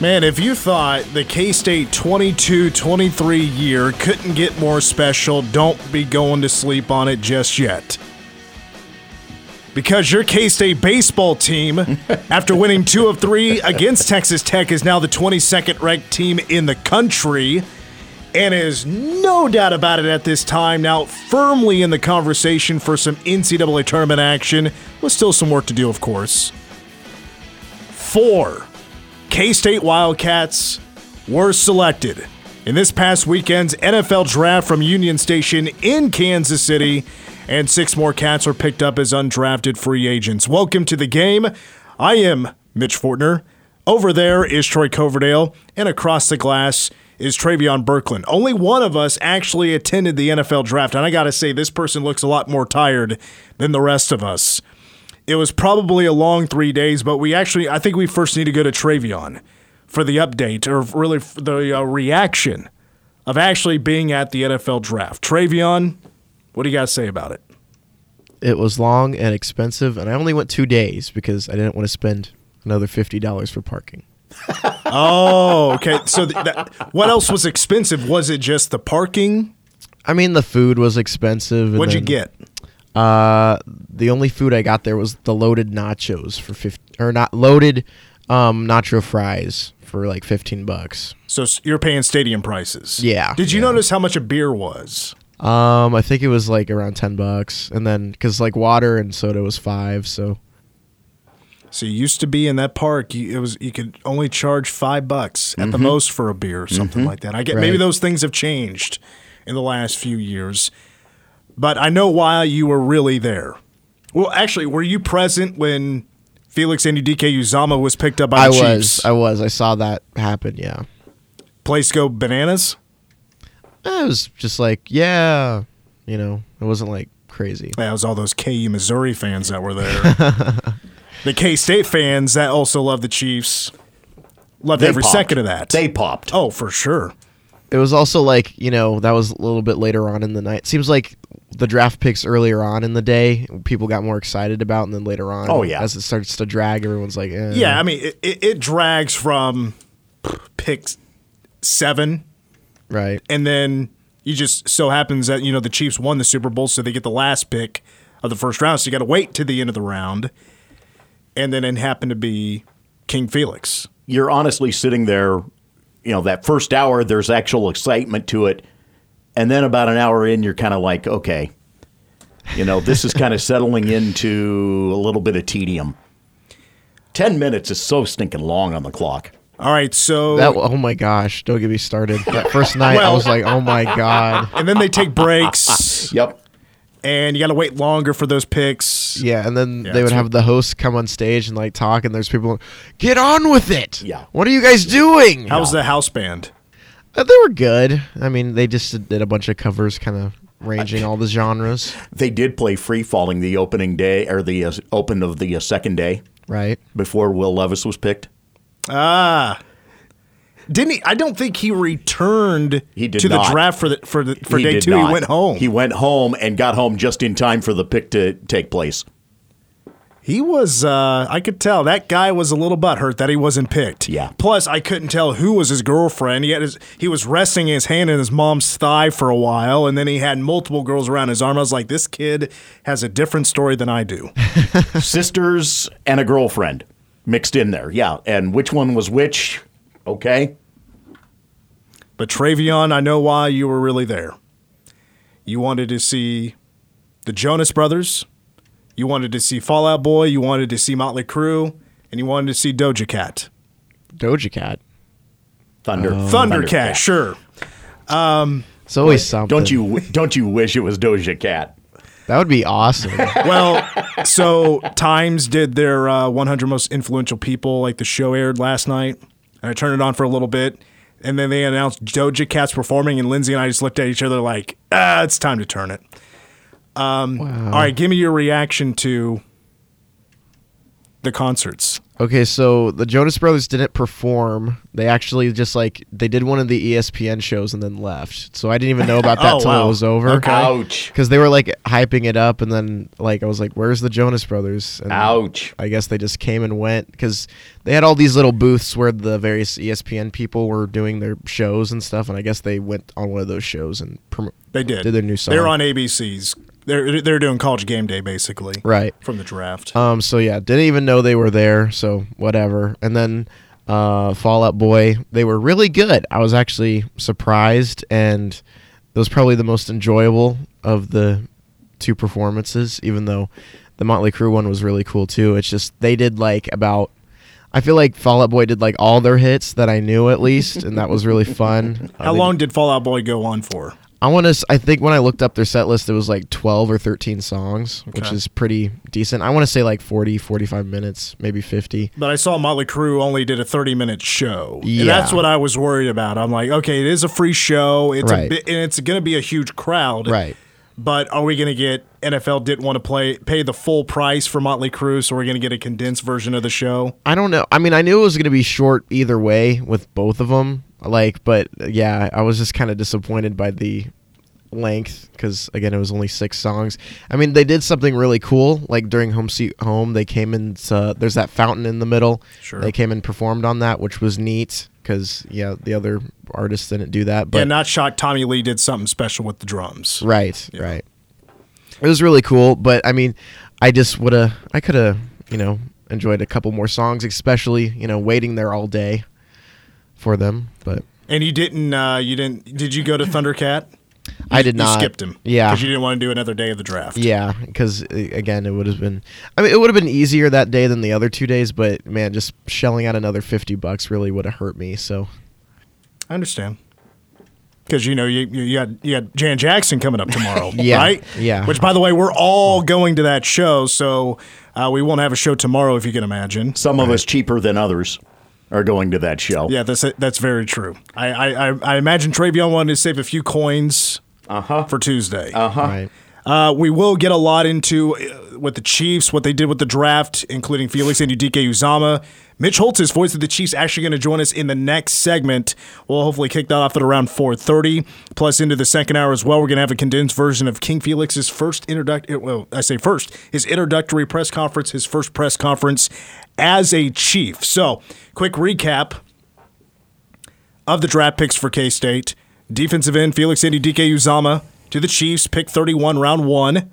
Man, if you thought the K State 22 23 year couldn't get more special, don't be going to sleep on it just yet. Because your K State baseball team, after winning two of three against Texas Tech, is now the 22nd ranked team in the country and is no doubt about it at this time now firmly in the conversation for some NCAA tournament action, with still some work to do, of course. Four K State Wildcats were selected in this past weekend's NFL draft from Union Station in Kansas City, and six more cats were picked up as undrafted free agents. Welcome to the game. I am Mitch Fortner. Over there is Troy Coverdale, and across the glass is Travion Berkland. Only one of us actually attended the NFL draft, and I got to say, this person looks a lot more tired than the rest of us. It was probably a long three days, but we actually, I think we first need to go to Travion for the update or really the uh, reaction of actually being at the NFL draft. Travion, what do you got to say about it? It was long and expensive, and I only went two days because I didn't want to spend another fifty dollars for parking. oh, okay. So th- that, what else was expensive? Was it just the parking? I mean, the food was expensive. and What'd you get? Uh, the only food I got there was the loaded nachos for fifty, or not loaded, um, nacho fries for like fifteen bucks. So you're paying stadium prices. Yeah, Did you yeah. notice how much a beer was? Um, I think it was like around ten bucks, and then because like water and soda was five, so So you used to be in that park. You, it was you could only charge five bucks at the most for a beer or something like that. I get maybe those things have changed in the last few years, but I know why you were really there. Well, actually, were you present when Felix Anudike-Uzomah was picked up by the I the was, Chiefs? I was, I saw that happen. Yeah, Place go bananas. It was just like yeah, you know, it wasn't like crazy. That was all those KU Missouri fans that were there. the K State fans that also love the Chiefs. Loved They every popped. second of that. They popped. oh, for sure. It was also like you know that was a little bit later on in the night. Seems like the draft picks earlier on in the day people got more excited about, and then later on, Oh, yeah. as it starts to drag, everyone's like, eh. Yeah, I mean, it, it, it drags from pick seven, right. and then you just so happens that you know the Chiefs won the Super Bowl, so they get the last pick of the first round. So you got to wait to the end of the round, and then it happened to be King Felix. You're honestly sitting there, you know, that first hour, there's actual excitement to it. And then about an hour in, you're kind of like, okay, you know, this is kind of settling into a little bit of tedium. 10 minutes is so stinking long on the clock. All right, so That oh my gosh, don't get me started. That first night, I was like, oh my god. and then they take breaks, Yep. and you got to wait longer for those picks. Yeah, and then Yeah, they would that's have the host come on stage and like talk, and there's people, get on with it. Yeah. What are you guys doing? How's the house band? Uh, they were good. I mean, they just did a bunch of covers, kind of ranging all the genres, They did play Free Falling the opening day or the uh, open of the uh, second day right? before Will Levis was picked. Ah, didn't he? I don't think he returned He did to not. the draft for the for the for He day two. not. He went home. He went home and got home just in time for the pick to take place. He was, uh, I could tell that guy was a little butthurt that he wasn't picked. Yeah. Plus, I couldn't tell who was his girlfriend. He had his, he was resting his hand in his mom's thigh for a while, and then he had multiple girls around his arm. I was like, this kid has a different story than I do. Sisters and a girlfriend mixed in there. Yeah. And which one was which? Okay. But Travion, I know why you were really there. You wanted to see the Jonas Brothers, you wanted to see Fall Out Boy, you wanted to see Motley Crue, and you wanted to see Doja Cat. Doja Cat. Thunder. Thundercat, sure. It's always something. Don't you don't you wish it was Doja Cat? That would be awesome. Well, so Times did their uh, 100 most influential people, like the show aired last night, and I turned it on for a little bit, and then they announced Doja Cat's performing, and Lindsay and I just looked at each other like, ah, it's time to turn it. Um, All right, give me your reaction to the concerts. Okay, so the Jonas Brothers didn't perform. They actually just like they did one of the ESPN shows and then left. So I didn't even know about that Oh, till wow. it was over. Okay. Ouch. Because they were like hyping it up, and then like I was like, "Where's the Jonas Brothers?" And Ouch. I guess they just came and went because they had all these little booths where the various ESPN people were doing their shows and stuff, and I guess they went on one of those shows and prom- They did. did their new song. They're on ABC's. They're they're doing College Game Day basically, right. from the draft. Um, so yeah, didn't even know they were there. So whatever. And then uh, Fall Out Boy, they were really good. I was actually surprised, and it was probably the most enjoyable of the two performances. Even though the Motley Crue one was really cool too. It's just they did like about. I feel like Fall Out Boy did like all their hits that I knew at least, and that was really fun. Uh, How they- long did Fall Out Boy go on for? I want to. I think when I looked up their set list, it was like 12 or 13 songs, which is pretty decent. I want to say like 40, 45 minutes, maybe 50. But I saw Motley Crue only did a 30 minute show. And Yeah. that's what I was worried about. I'm like, okay, it is a free show. It's a Right. bit, and it's going to be a huge crowd. Right. But are we going to get NFL didn't want to play pay the full price for Motley Crue, so we're going to get a condensed version of the show? I don't know. I mean, I knew it was going to be short either way with both of them. Like, but yeah, I was just kind of disappointed by the length because again, it was only six songs. I mean, they did something really cool. Like during Home Sweet Home, they came in. To, uh, there's that fountain in the middle. Sure. They came and performed on that, which was neat because yeah, the other artists didn't do that. But yeah, not shocked. Tommy Lee did something special with the drums. Right, right. It was really cool, but I mean, I just would have, I could have, you know, enjoyed a couple more songs, especially, you know, waiting there all day for them. But And you didn't. Uh, you didn't. Did you go to Thundercat? I did You not. skipped him. Yeah. because you didn't want to do another day of the draft. Yeah, because again, it would have been. I mean, it would have been easier that day than the other two days, but man, just shelling out another fifty bucks really would have hurt me. So I understand. Because you know you you you got you got Jan Jackson coming up tomorrow, Yeah, right? yeah. Which, by the way, we're all going to that show, so uh, we won't have a show tomorrow, if you can imagine. Some of us cheaper than others are going to that show. Yeah, that's that's very true. I I, I, I imagine Travion wanted to save a few coins for Tuesday. Uh huh. Right, Uh, we will get a lot into uh, with the Chiefs, what they did with the draft, including Felix Anudike-Uzomah. Mitch Holthus voice of the Chiefs actually going to join us in the next segment. We'll hopefully kick that off at around 4.30. Plus into the second hour as well, we're going to have a condensed version of King Felix's first introductory, well, I say first, his introductory press conference, his first press conference as a Chief. So, quick recap of the draft picks for K State. Defensive end Felix Anudike-Uzomah to the Chiefs, pick 31, round one.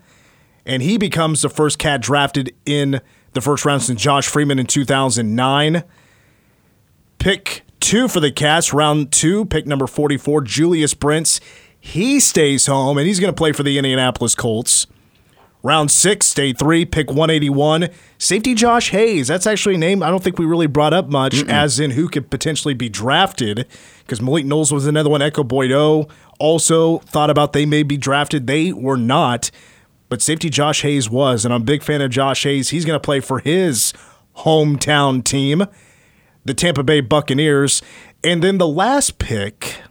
And he becomes the first cat drafted in the first round since Josh Freeman in 2009. Pick two for the Cats, round two, pick number 44, Julius Brents. He stays home and he's going to play for the Indianapolis Colts. Round six, day three, pick 181. Safety Josh Hayes. That's actually a name I don't think we really brought up much, as in who could potentially be drafted. Because Malik Knowles was another one. Ekow Boye-Doe also thought about they may be drafted. They were not. But safety Josh Hayes was. And I'm a big fan of Josh Hayes. He's going to play for his hometown team, the Tampa Bay Buccaneers. And then the last pick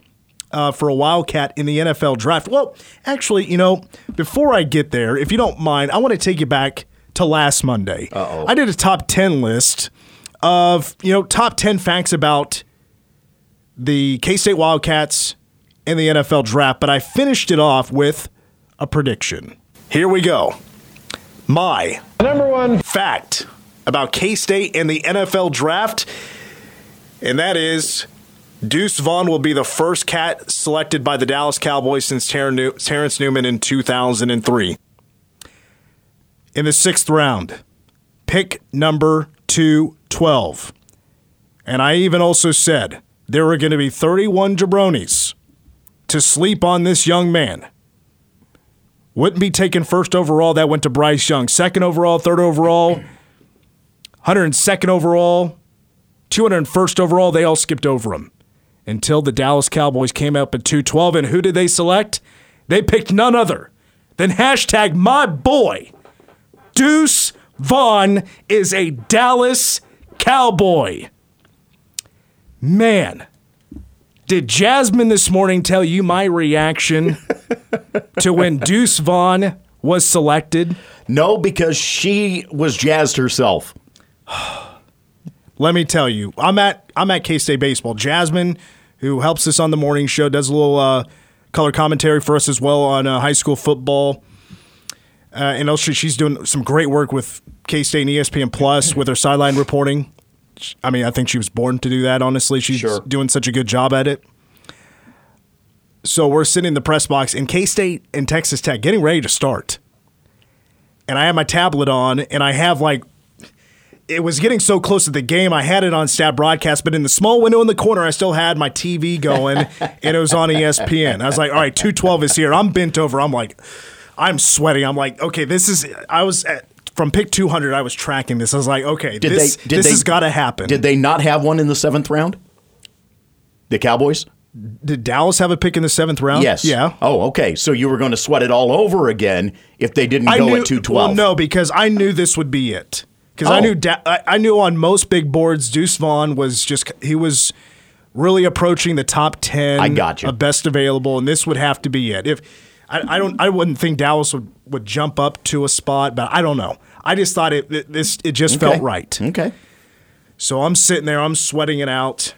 uh, for a Wildcat in the NFL draft. Well, actually, you know, before I get there, if you don't mind, I want to take you back to last Monday. Uh-oh. I did a top 10 list of, you know, top 10 facts about the K State Wildcats in the NFL draft, but I finished it off with a prediction. Here we go. My number one fact about K State and the NFL draft, and that is Deuce Vaughn will be the first cat selected by the Dallas Cowboys since Terrence Newman in 2003. In the sixth round, pick number 212. And I even also said there were going to be 31 jabronis to sleep on this young man. Wouldn't be taken first overall. That went to Bryce Young. Second overall, third overall, 102nd overall, 201st overall. They all skipped over him until the Dallas Cowboys came up at 212. And who did they select? They picked none other than hashtag my boy. Deuce Vaughn is a Dallas Cowboy. Man, did Jasmine this morning tell you my reaction to when Deuce Vaughn was selected? No, because she was jazzed herself. Let me tell you, I'm at I'm at K State baseball. Jasmine, who helps us on the morning show, does a little uh, color commentary for us as well on uh, high school football. Uh, and also, she's doing some great work with K State and ESPN Plus with her sideline reporting. I mean, I think she was born to do that. Honestly, she's sure. doing such a good job at it. So we're sitting in the press box in K State and Texas Tech, getting ready to start, and I have my tablet on, and I have like it was getting so close to the game. I had it on stat broadcast, but in the small window in the corner, I still had my TV going, and it was on ESPN. I was like, all right, 212 is here. I'm bent over. I'm like, I'm sweating. I'm like, okay, this is. I was at, from pick 200. I was tracking this. I was like, okay, did this, they, did this they, has got to happen. Did they not have one in the seventh round? The Cowboys. Did Dallas have a pick in the seventh round? Yes. Yeah. Oh, okay. So you were going to sweat it all over again if they didn't I go knew, at 212. Well, no, because I knew this would be it. Because oh. I knew da- I, I knew on most big boards, Deuce Vaughn was just he was really approaching the top ten. I got you. Uh, best available, and this would have to be it. If I, I, don't, I wouldn't think Dallas would, would jump up to a spot, but I don't know. I just thought it, it this it just okay. felt right. Okay. So I'm sitting there, I'm sweating it out,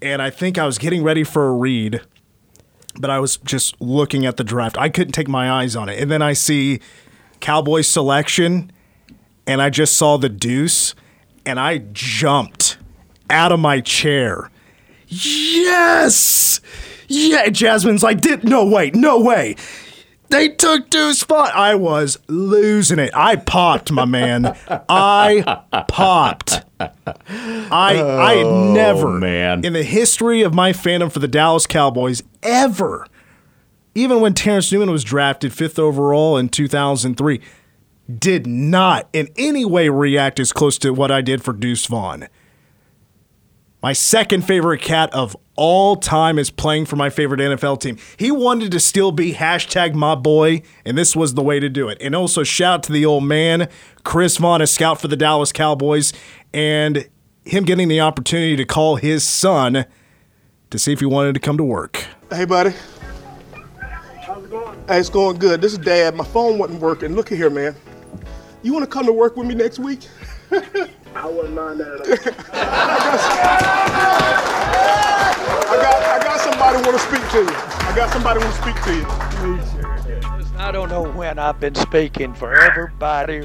and I think I was getting ready for a read, but I was just looking at the draft. I couldn't take my eyes on it, and then I see Cowboys selection, and I just saw the deuce, and I jumped out of my chair. Yes! Yeah, Jasmine's like, Did, no, wait, no way. They took two spot. I was losing it. I popped, my man. I popped. I oh, I had oh, never man. in the history of my fandom for the Dallas Cowboys ever, even when Terrence Newman was drafted fifth overall in 2003, did not in any way react as close to what I did for Deuce Vaughn. My second favorite cat of all time is playing for my favorite NFL team. He wanted to still be hashtag my boy, and this was the way to do it. And also shout out to the old man, Chris Vaughn, a scout for the Dallas Cowboys, and him getting the opportunity to call his son to see if he wanted to come to work. Hey, buddy. How's it going? Hey, it's going good. This is Dad. My phone wasn't working. Look at here, man. You want to come to work with me next week? I wouldn't mind that at all. I got, I got somebody want to speak to you. I got somebody want to speak to you. I don't know when I've been speaking for everybody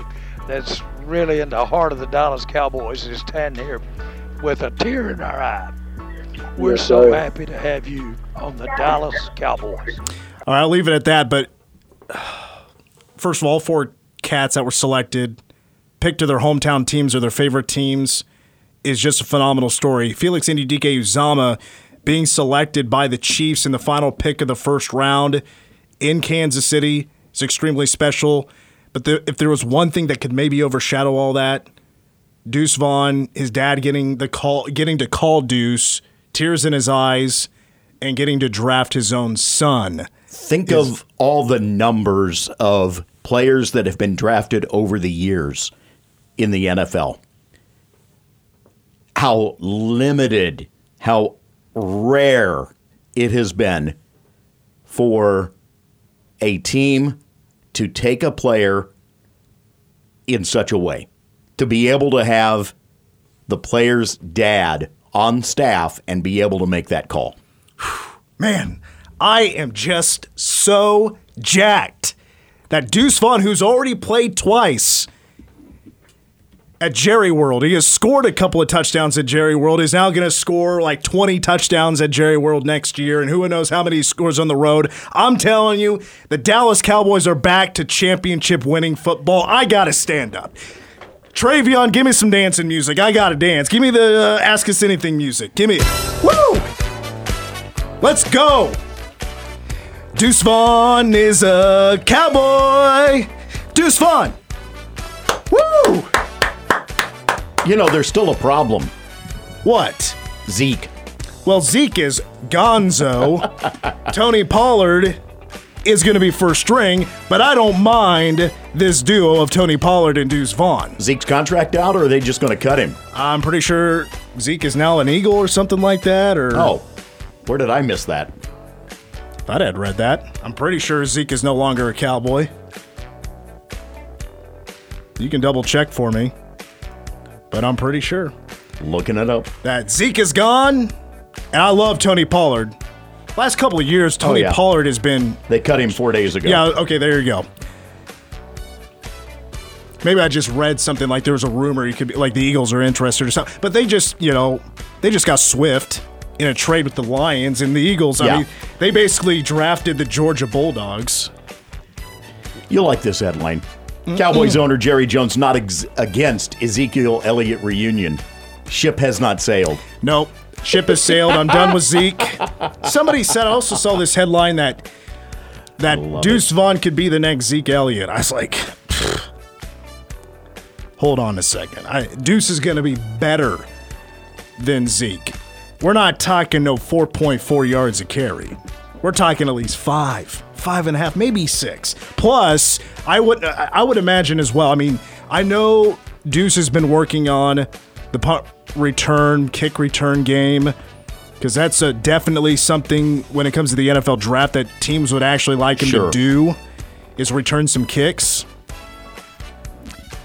that's really in the heart of the Dallas Cowboys is standing here with a tear in our eye. We're yes, so happy to have you on the Dallas Cowboys. All right, I'll leave it at that. But first of all, four cats that were selected picked to their hometown teams or their favorite teams is just a phenomenal story. Felix Anudike-Uzomah being selected by the Chiefs in the final pick of the first round in Kansas City is extremely special. But the, if there was one thing that could maybe overshadow all that, Deuce Vaughn, his dad getting the call, getting to call Deuce, tears in his eyes, and getting to draft his own son. Think is, of all the numbers of players that have been drafted over the years in the NFL. How limited, how rare it has been for a team to take a player in such a way. To be able to have the player's dad on staff and be able to make that call. Man, I am just so jacked that Deuce Vaughn, who's already played twice at Jerry World, he has scored a couple of touchdowns at Jerry World, is now going to score like 20 touchdowns at Jerry World next year, and who knows how many scores on the road. I'm telling you, the Dallas Cowboys are back to championship winning football. I got to stand up. Travion, give me some dancing music. I got to dance. Give me the uh, Ask Us Anything music. Give me it. Woo! Let's go! Deuce Vaughn is a cowboy. Deuce Vaughn. Woo! You know, there's still a problem. What? Zeke. Well, Zeke is gonzo. Tony Pollard is going to be first string, but I don't mind this duo of Tony Pollard and Deuce Vaughn. Zeke's contract out, or are they just going to cut him? I'm pretty sure Zeke is now an Eagle or something like that. Or Oh, where did I miss that? thought I'd read that. I'm pretty sure Zeke is no longer a Cowboy. You can double check for me, but I'm pretty sure Looking it up. that Zeke is gone. And I love Tony Pollard. Last couple of years, oh, Tony yeah. Pollard has been They cut him four days ago. Yeah, okay, there you go. Maybe I just read something like there was a rumor you could be like the Eagles are interested or something. But they just, you know, they just got Swift in a trade with the Lions and the Eagles. I Yeah. mean, they basically drafted the Georgia Bulldogs. You'll like this headline. Cowboys owner Jerry Jones not ex- against Ezekiel Elliott reunion. Ship has not sailed. Nope. Ship has sailed. I'm done with Zeke. Somebody said I also saw this headline that that Deuce Vaughn could be the next Zeke Elliott. I was like, pfft. hold on a second. I, Deuce is going to be better than Zeke. We're not talking no 4.4 yards a carry. We're talking at least five, five and a half, maybe six. Plus, I would I would imagine as well. I mean, I know Deuce has been working on the punt return, kick return game because that's uh definitely something when it comes to the NFL draft that teams would actually like him Sure. to do is return some kicks.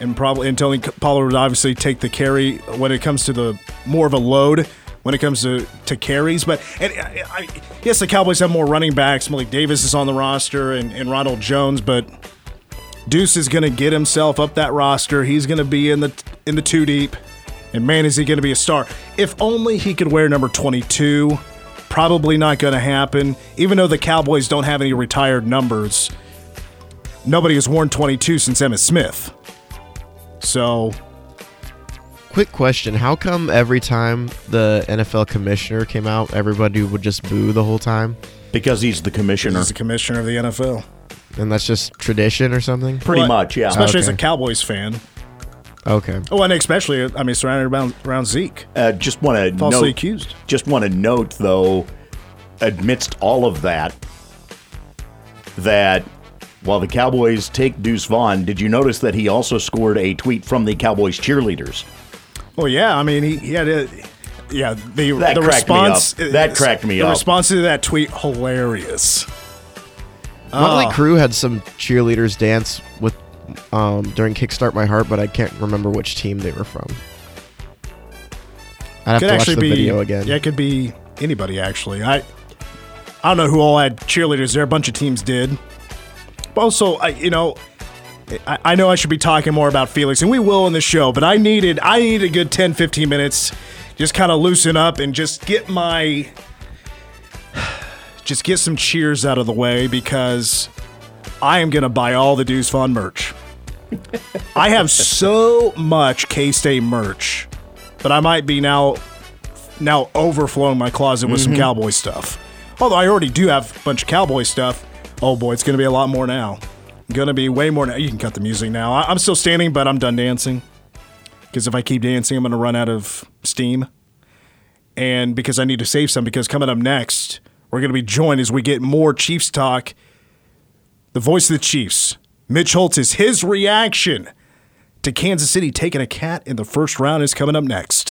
And probably and Tony Pollard would obviously take the carry when it comes to the more of a load when it comes to, to carries. But and I, I, yes, the Cowboys have more running backs. Malik Davis is on the roster and, and Ronald Jones, but Deuce is going to get himself up that roster. He's going to be in the in the two deep, and man, is he going to be a star! If only he could wear number twenty two. Probably not going to happen. Even though the Cowboys don't have any retired numbers, nobody has worn twenty two since Emmitt Smith. So Quick question: How come every time the NFL commissioner came out, everybody would just boo the whole time? Because he's the commissioner. he's the commissioner of the NFL. And that's just tradition or something? Pretty Well, much, yeah. Especially as a Cowboys fan. Okay. Oh, and especially, I mean, surrounded around, around Zeke, Uh, just want to falsely note, accused. just want to note though, amidst all of that, that while the Cowboys take Deuce Vaughn, did you notice that he also scored a tweet from the Cowboys cheerleaders? Well, yeah, I mean, he, he had a. Yeah, the, That the cracked me response. up. That cracked me the up. The response to that tweet, hilarious. Motley Oh. Crue had some cheerleaders dance with um, during Kickstart My Heart, but I can't remember which team they were from. I'd have Could to watch actually the be video again. Yeah, it could be anybody actually. I I don't know who all had cheerleaders there. A bunch of teams did. But also, I, you know, I, I know I should be talking more about Felix, and we will in the show. But I needed I needed a good 10, 15 minutes, just kind of loosen up and just get my just get some cheers out of the way because I am gonna buy all the Deuce Vaughn merch. I have so much K State merch, but I might be now now overflowing my closet with some mm-hmm. cowboy stuff. Although I already do have a bunch of cowboy stuff. Oh boy, it's gonna be a lot more now. Gonna be way more now. You can cut the music now. I'm still standing, but I'm done dancing. Because if I keep dancing, I'm gonna run out of steam. And because I need to save some, because coming up next, we're gonna be joined as we get more Chiefs talk. The voice of the Chiefs, Mitch Holthus, is his reaction to Kansas City taking a cat in the first round is coming up next.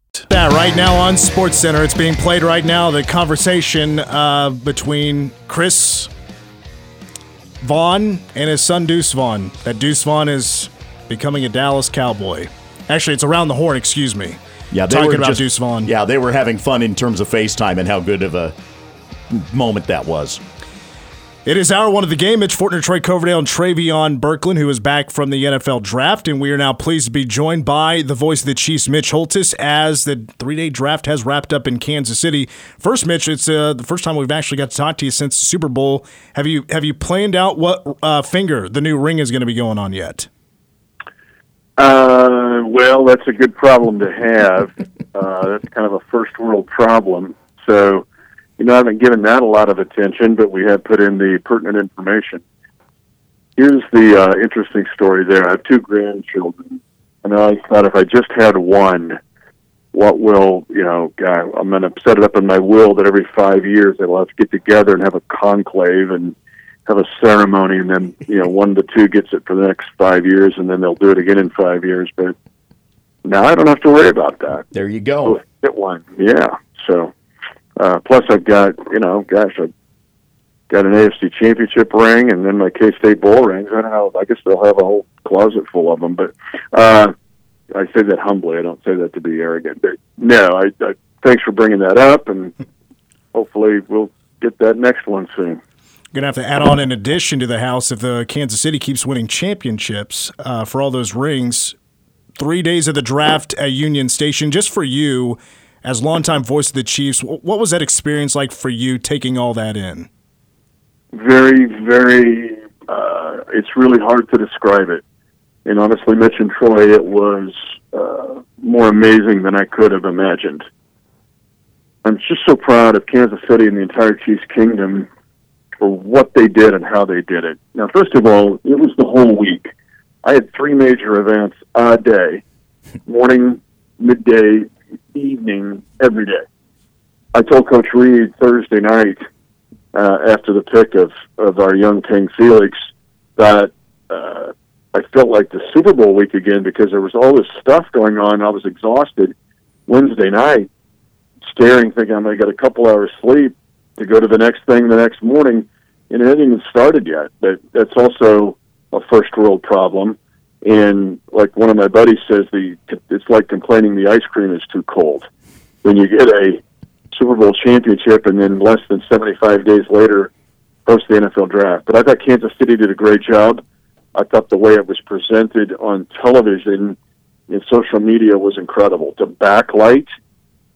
That right now on Sports Center, it's being played right now. The conversation uh, between Chris Vaughn and his son Deuce Vaughn. That Deuce Vaughn is becoming a Dallas Cowboy. Actually, it's around the horn. Excuse me. Yeah, they talking were about just, Deuce Vaughn. Yeah, they were having fun in terms of FaceTime and how good of a moment that was. It is hour one of the game. Mitch Fortner, Troy Coverdale, and Travion Berkland, who is back from the NFL draft. And we are now pleased to be joined by the voice of the Chiefs, Mitch Holthus, as the three day draft has wrapped up in Kansas City. First, Mitch, it's uh, the first time we've actually got to talk to you since the Super Bowl. Have you have you planned out what uh, finger the new ring is going to be going on yet? Uh, well, that's a good problem to have. Uh, that's kind of a first world problem. So, you know, I haven't given that a lot of attention, but we have put in the pertinent information. Here's the uh, interesting story there. I have two grandchildren, and I thought if I just had one, what will, you know, I'm going to set it up in my will that every five years they'll have to get together and have a conclave and have a ceremony, and then, you know, one of the two gets it for the next five years, and then they'll do it again in five years. But now I don't have to worry about that. There you go. Oh, Get one, yeah. So, uh, plus I've got, you know, gosh, I've got an AFC Championship ring, and then my K State bowl rings. I don't know. I guess they'll have a whole closet full of them. But uh, I say that humbly. I don't say that to be arrogant. But no, I, I thanks for bringing that up, and hopefully we'll get that next one soon. Going to have to add on an addition to the house if the Kansas City keeps winning championships uh, for all those rings. Three days of the draft at Union Station, just for you, as longtime voice of the Chiefs, what was that experience like for you taking all that in? very, very. Uh, it's really hard to describe it. And honestly, Mitch and Troy, it was uh, more amazing than I could have imagined. I'm just so proud of Kansas City and the entire Chiefs Kingdom for what they did and how they did it. Now, first of all, it was the whole week. I had three major events a day morning, midday, evening, every day. I told Coach Reid Thursday night uh, after the pick of, of our young King Felix that uh, I felt like the Super Bowl week again because there was all this stuff going on. I was exhausted Wednesday night, staring, thinking I'm going to get a couple hours sleep to go to the next thing the next morning, and it hadn't even started yet. But that's also a first world problem. And like one of my buddies says, the it's like complaining the ice cream is too cold. When you get a Super Bowl championship and then less than 75 days later host the NFL draft. But I thought Kansas City did a great job. I thought the way it was presented on television and social media was incredible. To backlight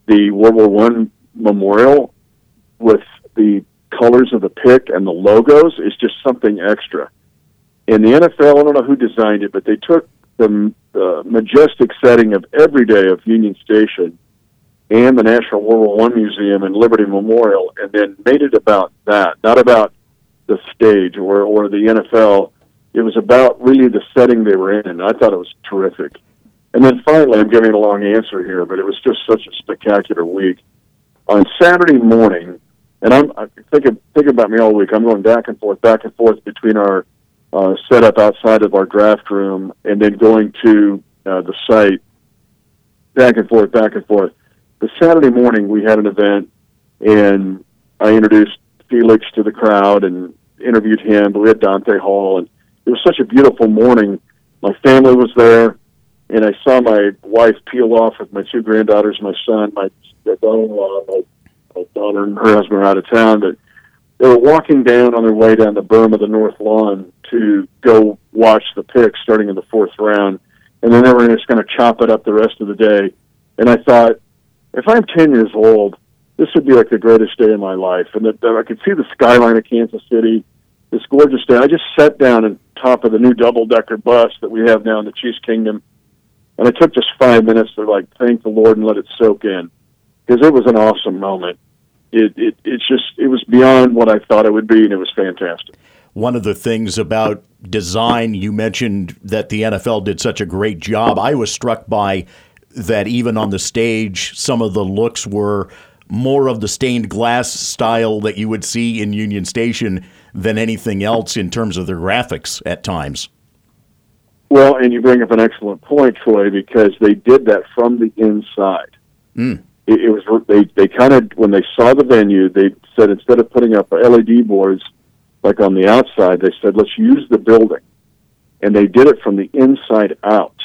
the World War One memorial with the colors of the pick and the logos is just something extra. In the NFL, I don't know who designed it, but they took the uh, majestic setting of every day of Union Station and the National World War One Museum and Liberty Memorial, and then made it about that, not about the stage or or the NFL. It was about really the setting they were in, and I thought it was terrific. And then finally, I'm giving a long answer here, but it was just such a spectacular week. On Saturday morning, and I'm I think think about me all week. I'm going back and forth, back and forth between our uh, setup outside of our draft room and then going to uh, the site, back and forth, back and forth the Saturday morning we had an event, and I introduced Felix to the crowd and interviewed him. But we had Dante Hall, and it was such a beautiful morning. My family was there. and I saw my wife peel off with my two granddaughters, my son, my daughter-in-law, my, my daughter and her husband are out of town. But they were walking down on their way down the berm of the north lawn to go watch the picks starting in the fourth round, and then they were just going to chop it up the rest of the day. And I thought, if I'm 10 years old, this would be like the greatest day of my life. And that I could see the skyline of Kansas City, this gorgeous day. I just sat down on top of the new double-decker bus that we have now in the Chiefs Kingdom, and I took just five minutes to like thank the Lord and let it soak in, because it was an awesome moment. It, it it's just it was beyond what I thought it would be, and it was fantastic. One of the things about design, you mentioned that the NFL did such a great job. I was struck by that even on the stage, some of the looks were more of the stained glass style that you would see in Union Station than anything else in terms of their graphics at times. Well, and you bring up an excellent point, Troy, because they did that from the inside. Mm. It, it was they they kind of when they saw the venue, they said instead of putting up LED boards like on the outside, they said let's use the building, and they did it from the inside out,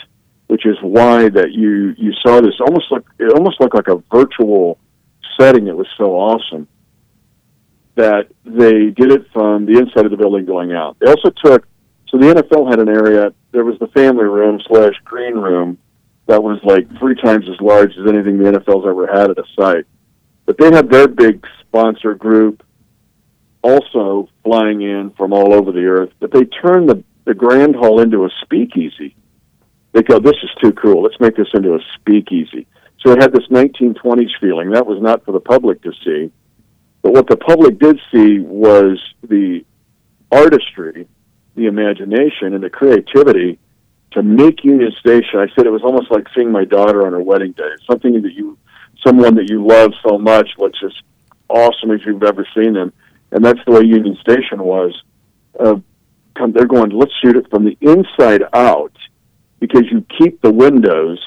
which is why that you you saw this almost like it almost looked like a virtual setting. It was so awesome that they did it from the inside of the building going out. They also took so the NFL had an area. There was the family room slash green room that was like three times as large as anything the NFL's ever had at a site. But they had their big sponsor group also flying in from all over the earth. But they turned the the grand hall into a speakeasy. They go, this is too cool. Let's make this into a speakeasy. So it had this 1920s feeling. That was not for the public to see. But what the public did see was the artistry, the imagination, and the creativity to make Union Station. I said it was almost like seeing my daughter on her wedding day. Something that you, someone that you love so much, looks as awesome as you've ever seen them. And that's the way Union Station was. Uh, come, they're going, let's shoot it from the inside out because you keep the windows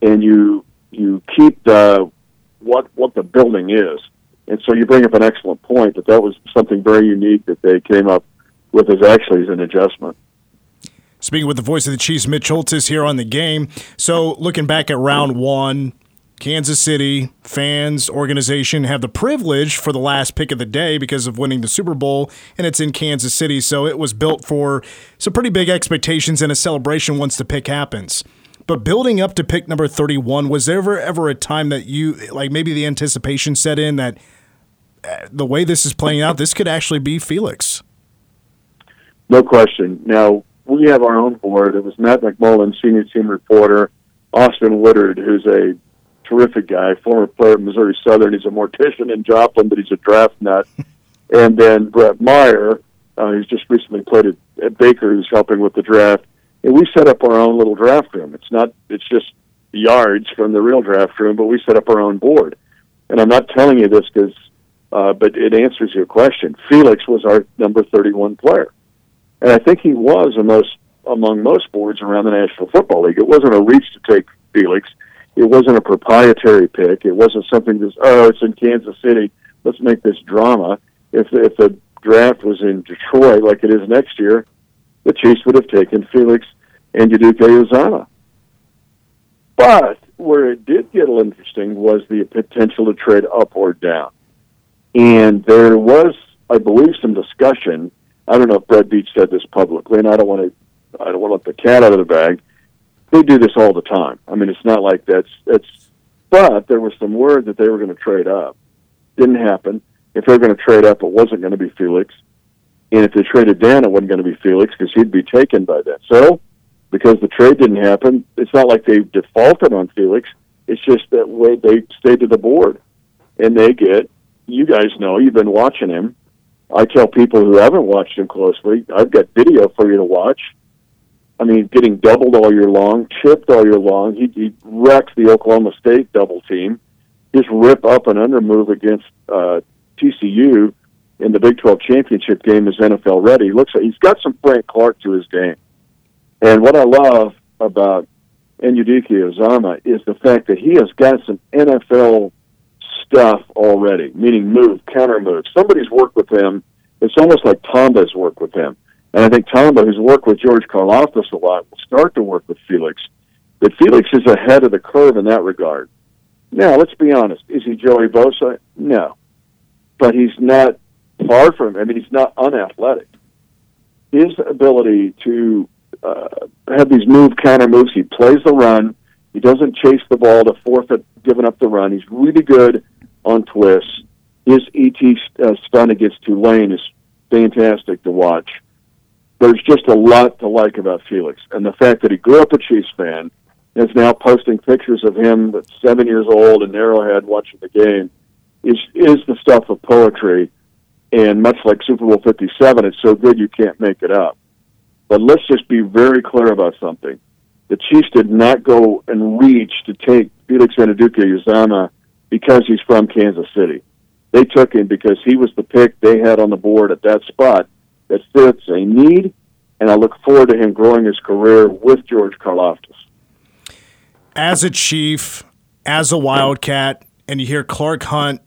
and you you keep the what what the building is. And so you bring up an excellent point that that was something very unique that they came up with as actually as an adjustment. Speaking with the voice of the Chiefs, Mitch Holthus here on the game. So looking back at round one, Kansas City fans, organization have the privilege for the last pick of the day because of winning the Super Bowl, and it's in Kansas City. So it was built for some pretty big expectations and a celebration once the pick happens. But building up to pick number 31, was there ever, ever a time that you, like maybe the anticipation set in that uh, the way this is playing out, this could actually be Felix? No question. Now, we have our own board. It was Matt McMullen, senior team reporter, Austin Woodard, who's a terrific guy, former player at Missouri Southern. He's a mortician in Joplin, but he's a draft nut. and then Brett Meyer, uh, he's just recently played at, at Baker, who's helping with the draft and we set up our own little draft room. It's not it's just yards from the real draft room, but we set up our own board. And I'm not telling you this because, uh, but it answers your question. Felix was our number 31 player, and I think he was most among most boards around the National Football League. It wasn't a reach to take Felix. It wasn't a proprietary pick. It wasn't something that's oh, it's in Kansas City. Let's make this drama. If if the draft was in Detroit like it is next year, the Chiefs would have taken Felix Anudike-Uzomah. But where it did get a little interesting was the potential to trade up or down. And there was, I believe, some discussion. I don't know if Brett Veach said this publicly, and I don't want to, I don't want to let the cat out of the bag. They do this all the time. I mean, it's not like that's that's. But there was some word that they were going to trade up. Didn't happen. If they were going to trade up, it wasn't going to be Felix. And if they traded down, it wasn't going to be Felix because he'd be taken by then. So because the trade didn't happen. It's not like they defaulted on Felix. It's just that way they stayed to the board, and they get. You guys know you've been watching him. I tell people who haven't watched him closely, I've got video for you to watch. I mean, getting doubled all year long, chipped all year long. He, he wrecked the Oklahoma State double team. His rip up and under move against uh, TCU in the Big 12 championship game is NFL ready. Looks like he's got some Frank Clark to his game. And what I love about Anudike-Uzomah is the fact that he has got some NFL stuff already, meaning move, counter move. Somebody's worked with him. It's almost like Tamba's worked with him. And I think Tamba, who's worked with George Karlaftis a lot, will start to work with Felix. But Felix is ahead of the curve in that regard. Now, let's be honest. Is he Joey Bosa? No. But he's not far from, I mean, he's not unathletic. His ability to uh, have these move counter moves, he plays the run. He doesn't chase the ball to forfeit giving up the run. He's really good on twists. His ET uh, stun against Tulane is fantastic to watch. There's just a lot to like about Felix, and the fact that he grew up a Chiefs fan is now posting pictures of him at seven years old in Arrowhead watching the game is is the stuff of poetry. And much like Super Bowl 57, it's so good you can't make it up. But let's just be very clear about something. The Chiefs did not go and reach to take Felix Anudike-Uzomah because he's from Kansas City. They took him because he was the pick they had on the board at that spot that fits a need, and I look forward to him growing his career with George Karlaftis. As a Chief, as a Wildcat, and you hear Clark Hunt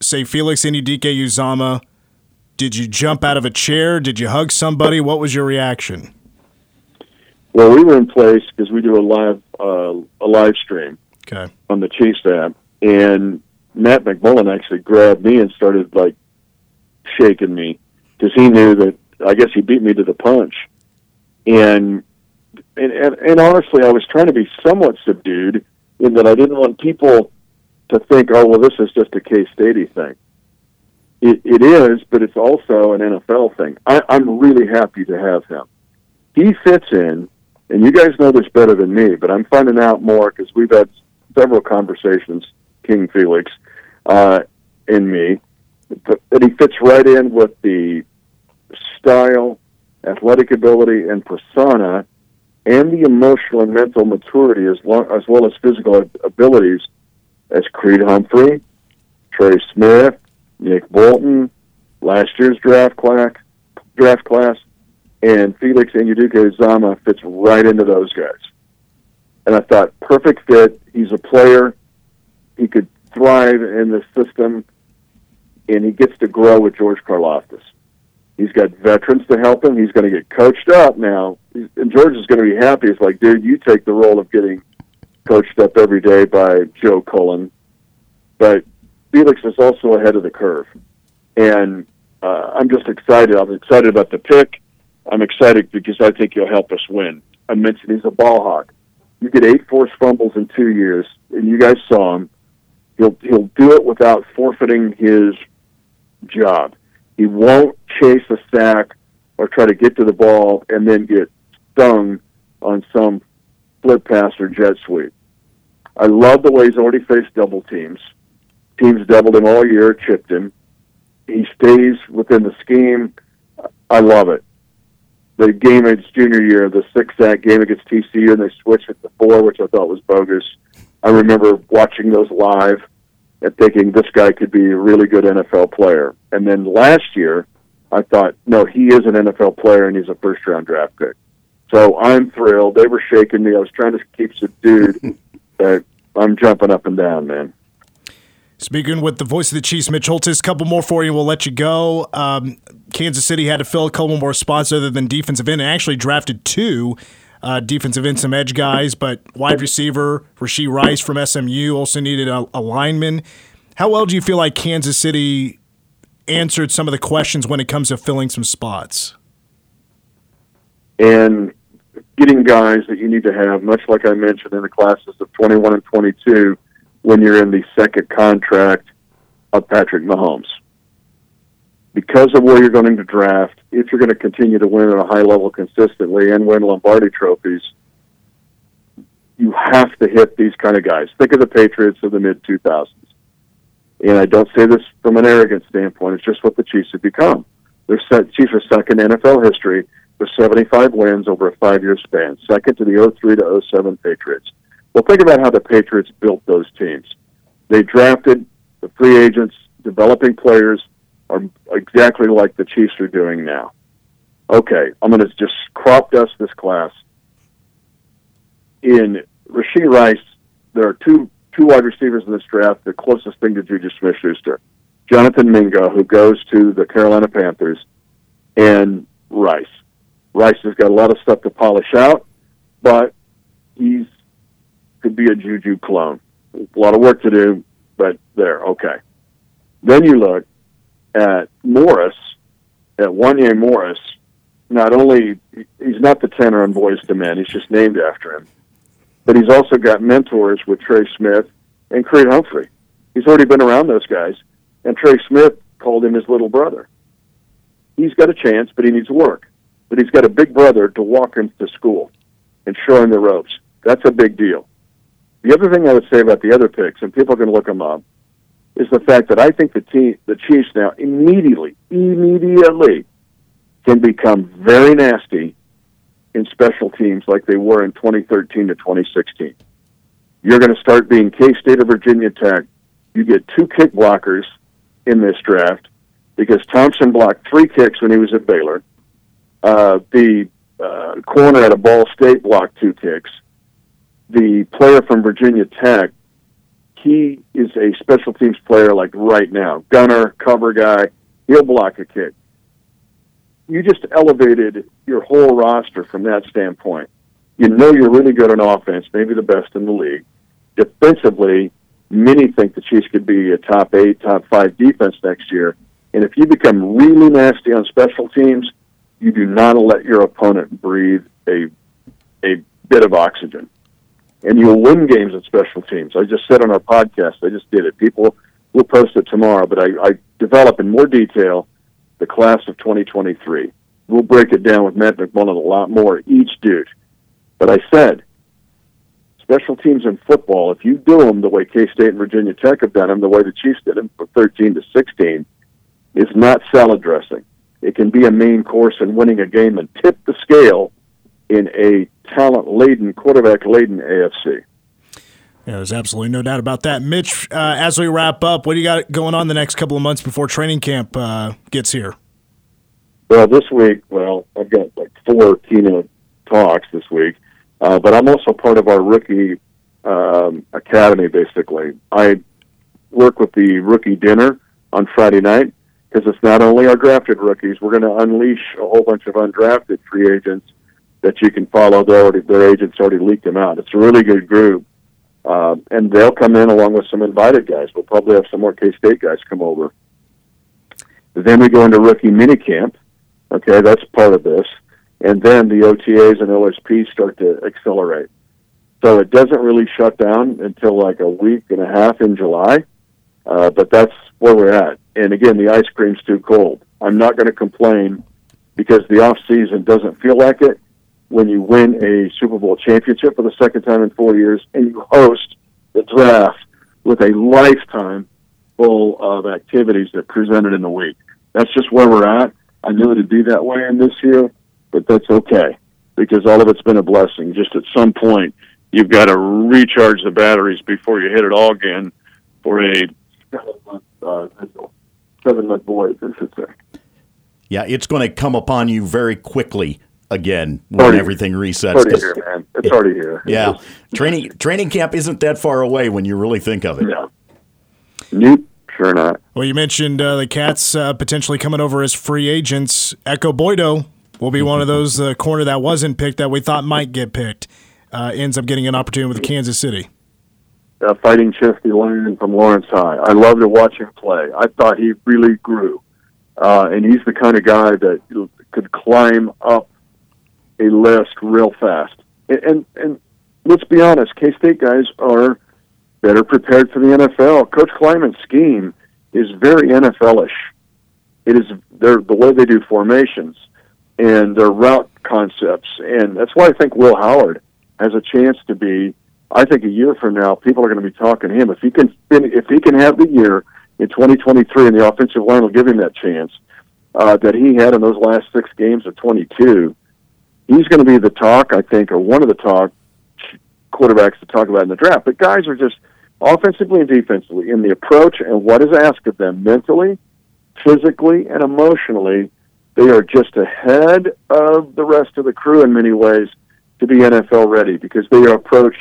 say Felix Anudike-Uzomah, did you jump out of a chair? Did you hug somebody? What was your reaction? Well, we were in place because we do a live uh, a live stream okay. on the Chiefs app, and Matt McMullen actually grabbed me and started like shaking me because he knew that I guess he beat me to the punch, and and and, and honestly, I was trying to be somewhat subdued in that I didn't want people to think, oh well, this is just a K State thing. It, it is, but it's also an NFL thing. I, I'm really happy to have him. He fits in, and you guys know this better than me, but I'm finding out more because we've had several conversations, King Felix, uh, and me, that he fits right in with the style, athletic ability, and persona, and the emotional and mental maturity as, long, as well as physical abilities as Creed Humphrey, Trey Smith, Nick Bolton, last year's draft class, draft class, and Felix Anudike-Uzomah fits right into those guys. And I thought, perfect fit. He's a player. He could thrive in the system, and he gets to grow with George Karlaftis. He's got veterans to help him. He's going to get coached up now, and George is going to be happy. It's like, dude, you take the role of getting coached up every day by Joe Cullen, but Felix is also ahead of the curve, and uh, I'm just excited. I'm excited about the pick. I'm excited because I think he'll help us win. I mentioned he's a ball hawk. You get eight forced fumbles in two years, and you guys saw him. He'll he'll do it without forfeiting his job. He won't chase a sack or try to get to the ball and then get stung on some flip pass or jet sweep. I love the way he's already faced double teams. Teams doubled him all year, chipped him. He stays within the scheme. I love it. The game in his junior year, the six sack game against TCU, and they switched it to four, which I thought was bogus. I remember watching those live and thinking this guy could be a really good NFL player. And then last year, I thought, no, he is an NFL player and he's a first round draft pick. So I'm thrilled. They were shaking me. I was trying to keep subdued. but I'm jumping up and down, man. Speaking with the voice of the Chiefs, Mitch Holthus, a couple more for you. We'll let you go. Um, Kansas City had to fill a couple more spots other than defensive end, and actually drafted two uh, defensive end, some edge guys, but wide receiver Rashee Rice from SMU also needed a, a lineman. How well do you feel like Kansas City answered some of the questions when it comes to filling some spots? And getting guys that you need to have, much like I mentioned in the classes of 21 and 22, when you're in the second contract of Patrick Mahomes. Because of where you're going to draft, if you're going to continue to win at a high level consistently and win Lombardi trophies, you have to hit these kind of guys. Think of the Patriots of the mid 2000s. And I don't say this from an arrogant standpoint, it's just what the Chiefs have become. Their Chiefs are second in NFL history with 75 wins over a five year span, second to the 03 to 07 Patriots. Well, think about how the Patriots built those teams. They drafted the free agents, developing players are exactly like the Chiefs are doing now. Okay, I'm going to just crop dust this class. In Rashee Rice, there are two two wide receivers in this draft, the closest thing to Juju Smith Schuster. Jonathan Mingo, who goes to the Carolina Panthers, and Rice. Rice has got a lot of stuff to polish out, but he's could be a Juju clone. A lot of work to do, but there, okay. Then you look at Morris, at Wanya Morris. Not only he's not the tenor on Boyz II Men, he's just named after him, but he's also got mentors with Trey Smith and Creed Humphrey. He's already been around those guys, and Trey Smith called him his little brother. He's got a chance, but he needs work. But he's got a big brother to walk him to school and show him the ropes. That's a big deal. The other thing I would say about the other picks, and people can look them up, is the fact that I think the team, the Chiefs now immediately, immediately can become very nasty in special teams like they were in 2013 to 2016. You're going to start being K State or Virginia Tech. You get two kick blockers in this draft because Thompson blocked three kicks when he was at Baylor. Uh, the uh, corner at a Ball State blocked two kicks. The player from Virginia Tech, he is a special teams player like right now. Gunner, cover guy, he'll block a kick. You just elevated your whole roster from that standpoint. You know you're really good on offense, maybe the best in the league. Defensively, many think the Chiefs could be a top eight, top five defense next year. And if you become really nasty on special teams, you do not let your opponent breathe a a bit of oxygen. And you'll win games at special teams. I just said on our podcast, I just did it. People will post it tomorrow, but I, I develop in more detail the class of 2023. We'll break it down with Matt McMullen a lot more, each dude. But I said, special teams in football, if you do them the way K State and Virginia Tech have done them, the way the Chiefs did them from 13 to 16, is not salad dressing. It can be a main course in winning a game and tip the scale in a talent laden, quarterback laden AFC. Yeah, there's absolutely no doubt about that. Mitch, uh, as we wrap up, what do you got going on the next couple of months before training camp uh, gets here? Well, this week, well, I've got like four keynote talks this week, uh, but I'm also part of our rookie um, academy. Basically, I work with the rookie dinner on Friday night because it's not only our drafted rookies. We're going to unleash a whole bunch of undrafted free agents that you can follow. They already, their agents already leaked them out. It's a really good group. Uh, and they'll come in along with some invited guys. We'll probably have some more K State guys come over. Then we go into rookie minicamp. Okay, that's part of this. And then the OTAs and OSP start to accelerate. So it doesn't really shut down until like a week and a half in July. Uh, but that's where we're at. And again, the ice cream's too cold. I'm not going to complain because the off season doesn't feel like it when you win a Super Bowl championship for the second time in four years and you host the draft with a lifetime full of activities that presented in the week. That's just where we're at. I knew it'd be that way in this year, but that's okay because all of it's been a blessing. Just at some point, you've got to recharge the batteries before you hit it all again for a uh, seven month voyage, I should say. Yeah, it's going to come upon you very quickly again when already, everything resets. It's already here, man. It's it, already here. Yeah, training training camp isn't that far away when you really think of it. Yeah. Nope. Sure not. Well, you mentioned uh, the Cats uh, potentially coming over as free agents. Ekow Boye-Doe will be one of those uh, corner that wasn't picked that we thought might get picked. Uh, ends up getting an opportunity with Kansas City. Uh, fighting Chesty Lane from Lawrence High. I love to watch him play. I thought he really grew. Uh, and he's the kind of guy that could climb up a list real fast. And, and, and let's be honest, K State guys are better prepared for the NFL. Coach Klieman's scheme is very NFL-ish. It is their the way they do formations and their route concepts, and that's why I think Will Howard has a chance to be. I think a year from now, people are going to be talking to him if he can. If he can have the year in 2023, and the offensive line will give him that chance uh, that he had in those last six games of 22 he's going to be the talk, I think, or one of the talk quarterbacks to talk about in the draft. But guys are just offensively and defensively in the approach and what is asked of them mentally, physically, and emotionally. They are just ahead of the rest of the crew in many ways to be NFL ready because they approach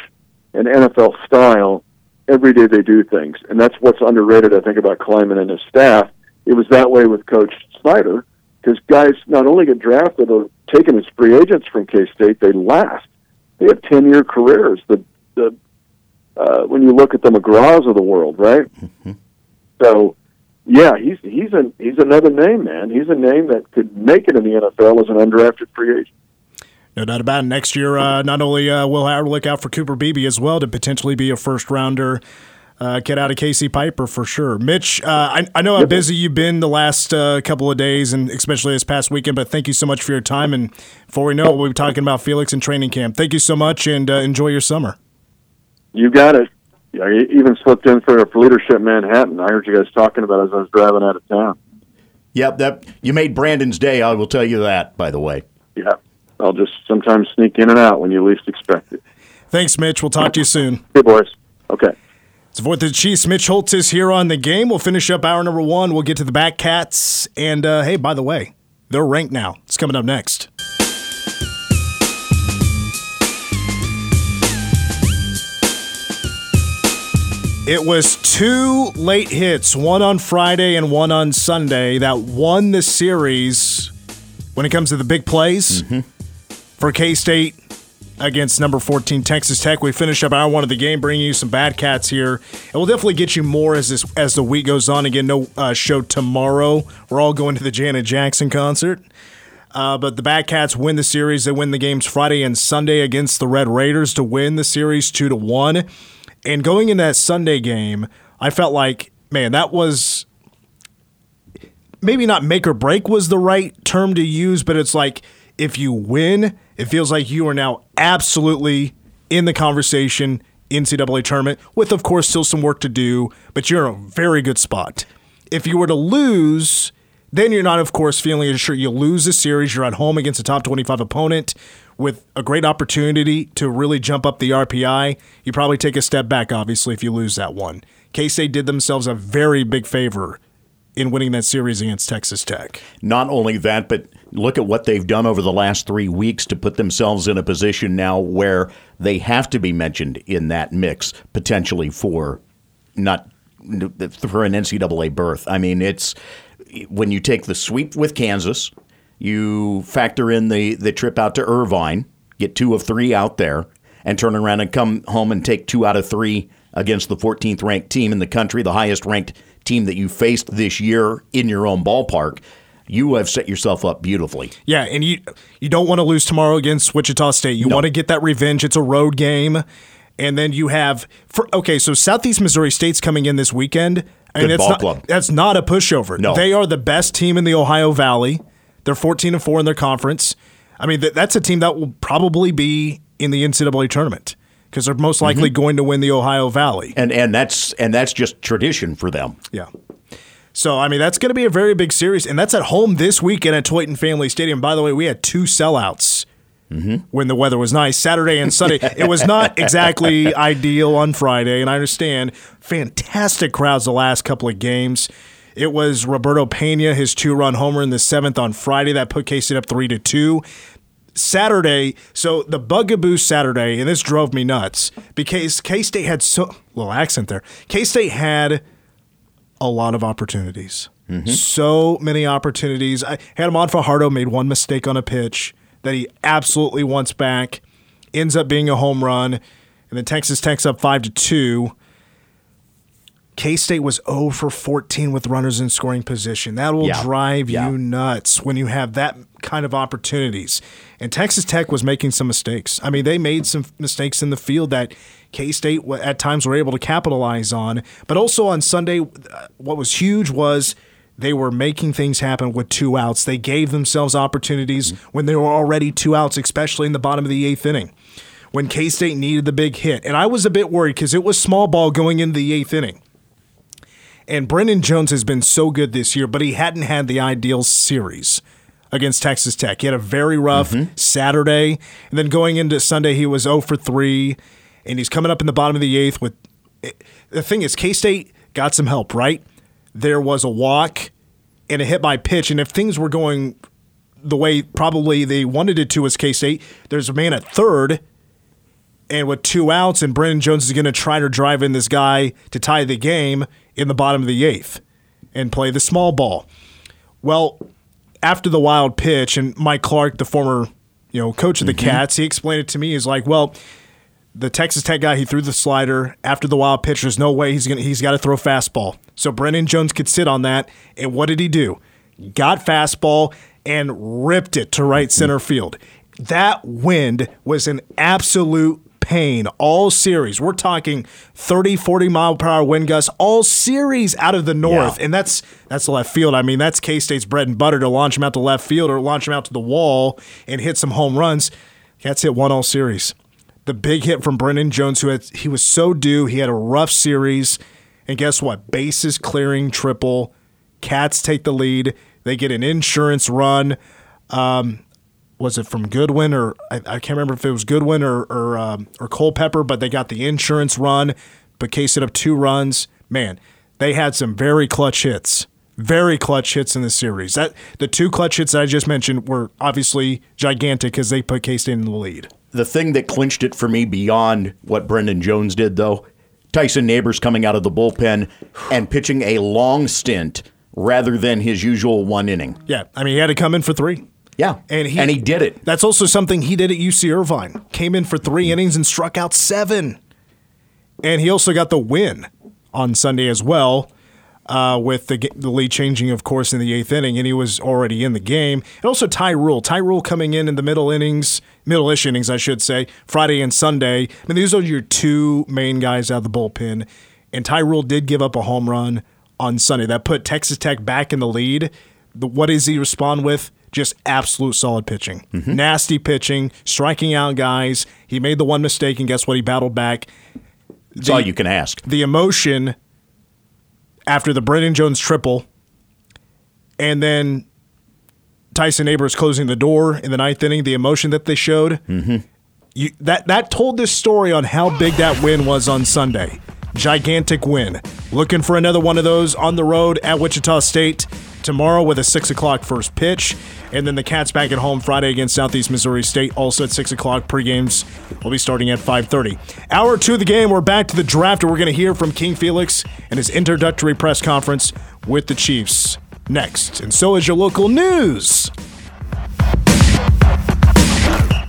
an NFL style every day they do things. And that's what's underrated, I think, about Klieman and his staff. It was that way with Coach Snyder because guys not only get drafted or taken as free agents from K State, they last. they have ten year careers. The the uh, when you look at the McGraws of the world, right? So, yeah, he's he's a he's another name, man. He's a name that could make it in the NFL as an undrafted free agent. No doubt about it. Next year, uh, not only uh, will Howard look out for Cooper Beebe as well to potentially be a first rounder. Uh, get out of Casey Piper for sure. Mitch, uh, I, I know how busy you've been the last uh, couple of days and especially this past weekend, but thank you so much for your time. And before we know it, we'll be talking about Felix and training camp. Thank you so much and uh, enjoy your summer. You got it. Yeah, I even slipped in for, for Leadership Manhattan. I heard you guys talking about it as I was driving out of town. Yep, that you made Brandon's day. I will tell you that. By the way. Yeah, I'll just sometimes sneak in and out when you least expect it. Thanks, Mitch. We'll talk to you soon. Hey, boys. Okay. It's of the Chiefs. Mitch Holthus is here on the game. We'll finish up hour number one. We'll get to the Bat Cats. And uh, hey, by the way, they're ranked now. It's coming up next. It was two late hits, one on Friday and one on Sunday, that won the series when it comes to the big plays for K State against number 14 Texas Tech. We finish up hour one of the game, bringing you some Bat Cats here, and we'll definitely get you more as this as the week goes on. Again, no uh, show tomorrow. We're all going to the Janet Jackson concert. Uh, but the Bat Cats win the series. They win the games Friday and Sunday against the Red Raiders to win the series two to one. And going in that Sunday game, I felt like, man, that was maybe not make or break was the right term to use, but it's like if you win, it feels like you are now absolutely in the conversation NCAA tournament, with of course still some work to do, but you're in a very good spot. If you were to lose, then you're not, of course, feeling as sure you lose the series. You're at home against a top 25 opponent with a great opportunity to really jump up the RPI. You probably take a step back, obviously, if you lose that one. K State did themselves a very big favor in winning that series against Texas Tech. Not only that, but look at what they've done over the last three weeks to put themselves in a position now where they have to be mentioned in that mix potentially for not for an NCAA berth. I mean, it's when you take the sweep with Kansas, you factor in the the trip out to Irvine, get two of three out there, and turn around and come home and take two out of three against the 14th ranked team in the country, the highest ranked team that you faced this year in your own ballpark. You have set yourself up beautifully. Yeah, and you you don't want to lose tomorrow against Wichita State. You No. want to get that revenge. It's a road game. And then you have for okay, so Southeast Missouri State's coming in this weekend. I Good that's ball not, club. That's not a pushover. No. They are the best team in the Ohio Valley. They're 14 and 4 in their conference. I mean, th- that's a team that will probably be in the NCAA tournament because they're most likely mm-hmm. going to win the Ohio Valley. And and that's and that's just tradition for them. Yeah. So, I mean, that's going to be a very big series, and that's at home this weekend at Tointon Family Stadium. By the way, we had two sellouts mm-hmm. when the weather was nice Saturday and Sunday. it was not exactly ideal on Friday, and I understand. Fantastic crowds the last couple of games. It was Roberto Pena, his two-run homer in the seventh on Friday that put K State up three to two. Saturday, so the bugaboo Saturday, and this drove me nuts because K State had so little accent there. K State had a lot of opportunities. Mm-hmm. So many opportunities. I had Ahmad Fajardo made one mistake on a pitch that he absolutely wants back. Ends up being a home run, and then Texas Tech's up five to two. K State was 0 for 14 with runners in scoring position. That will Yeah. drive Yeah. you nuts when you have that kind of opportunities. And Texas Tech was making some mistakes. I mean, they made some mistakes in the field that K State at times were able to capitalize on. But also on Sunday, uh, what was huge was they were making things happen with two outs. They gave themselves opportunities when there were already two outs, especially in the bottom of the eighth inning when K State needed the big hit. And I was a bit worried because it was small ball going into the eighth inning. And Brendan Jones has been so good this year, but he hadn't had the ideal series against Texas Tech. He had a very rough mm-hmm. Saturday, and then going into Sunday, he was 0 for 3, and he's coming up in the bottom of the eighth with. The thing is, K State got some help, right? There was a walk and a hit by pitch, and if things were going the way probably they wanted it to as K State, there's a man at third and with two outs, and Brendan Jones is going to try to drive in this guy to tie the game in the bottom of the eighth and play the small ball. Well, after the wild pitch, and Mike Clark, the former you know, coach of the Mhm. Cats, he explained it to me. He's like, well, the Texas Tech guy, he threw the slider after the wild pitch. There's no way he's gonna he's got to throw fastball. So Brendan Jones could sit on that. And what did he do? Got fastball and ripped it to right center field. That wind was an absolute pain all series. We're talking 30, 40 mile per hour wind gusts all series out of the north. And that's that's left field. I mean, that's K State's bread and butter to launch him out to left field or launch him out to the wall and hit some home runs. Cats hit one all series the big hit from Brendan Jones, who had he was so due. He had a rough series, and guess what? Bases clearing triple. Cats take the lead. They get an insurance run. Um, was it from Goodwin or I, I can't remember if it was Goodwin or or, um, or Culpepper, but they got the insurance run. But Case it up two runs. Man, they had some very clutch hits. Very clutch hits in the series. That the two clutch hits that I just mentioned were obviously gigantic because they put K State in the lead. The thing that clinched it for me beyond what Brendan Jones did, though, Tyson Neighbors coming out of the bullpen and pitching a long stint rather than his usual one inning. Yeah, I mean he had to come in for three. Yeah, and he and he did it. That's also something he did at UC Irvine. Came in for three innings and struck out seven, and he also got the win on Sunday as well. Uh, with the, the lead changing, of course, in the eighth inning, and he was already in the game. And also Ty Rule. Ty Rule coming in in the middle innings, middle-ish innings, I should say, Friday and Sunday. I mean, these are your two main guys out of the bullpen. And Ty Rule did give up a home run on Sunday. That put Texas Tech back in the lead. The, what does he respond with? Just absolute solid pitching. Nasty pitching, striking out guys. He made the one mistake, and guess what? He battled back. That's all you can ask. The emotion after the Brendan Jones triple, and then Tyson Neighbors closing the door in the ninth inning, the emotion that they showed, Mm-hmm. you, that that told this story on how big that win was on Sunday. Gigantic win. Looking for another one of those on the road at Wichita State tomorrow with a six o'clock first pitch, and then the Cats back at home Friday against Southeast Missouri State, also at six o'clock. Pre-games will be starting at five thirty. Hour two of the game, we're back to the draft, and we're going to hear from King Felix and his introductory press conference with the Chiefs next. And so is your local news.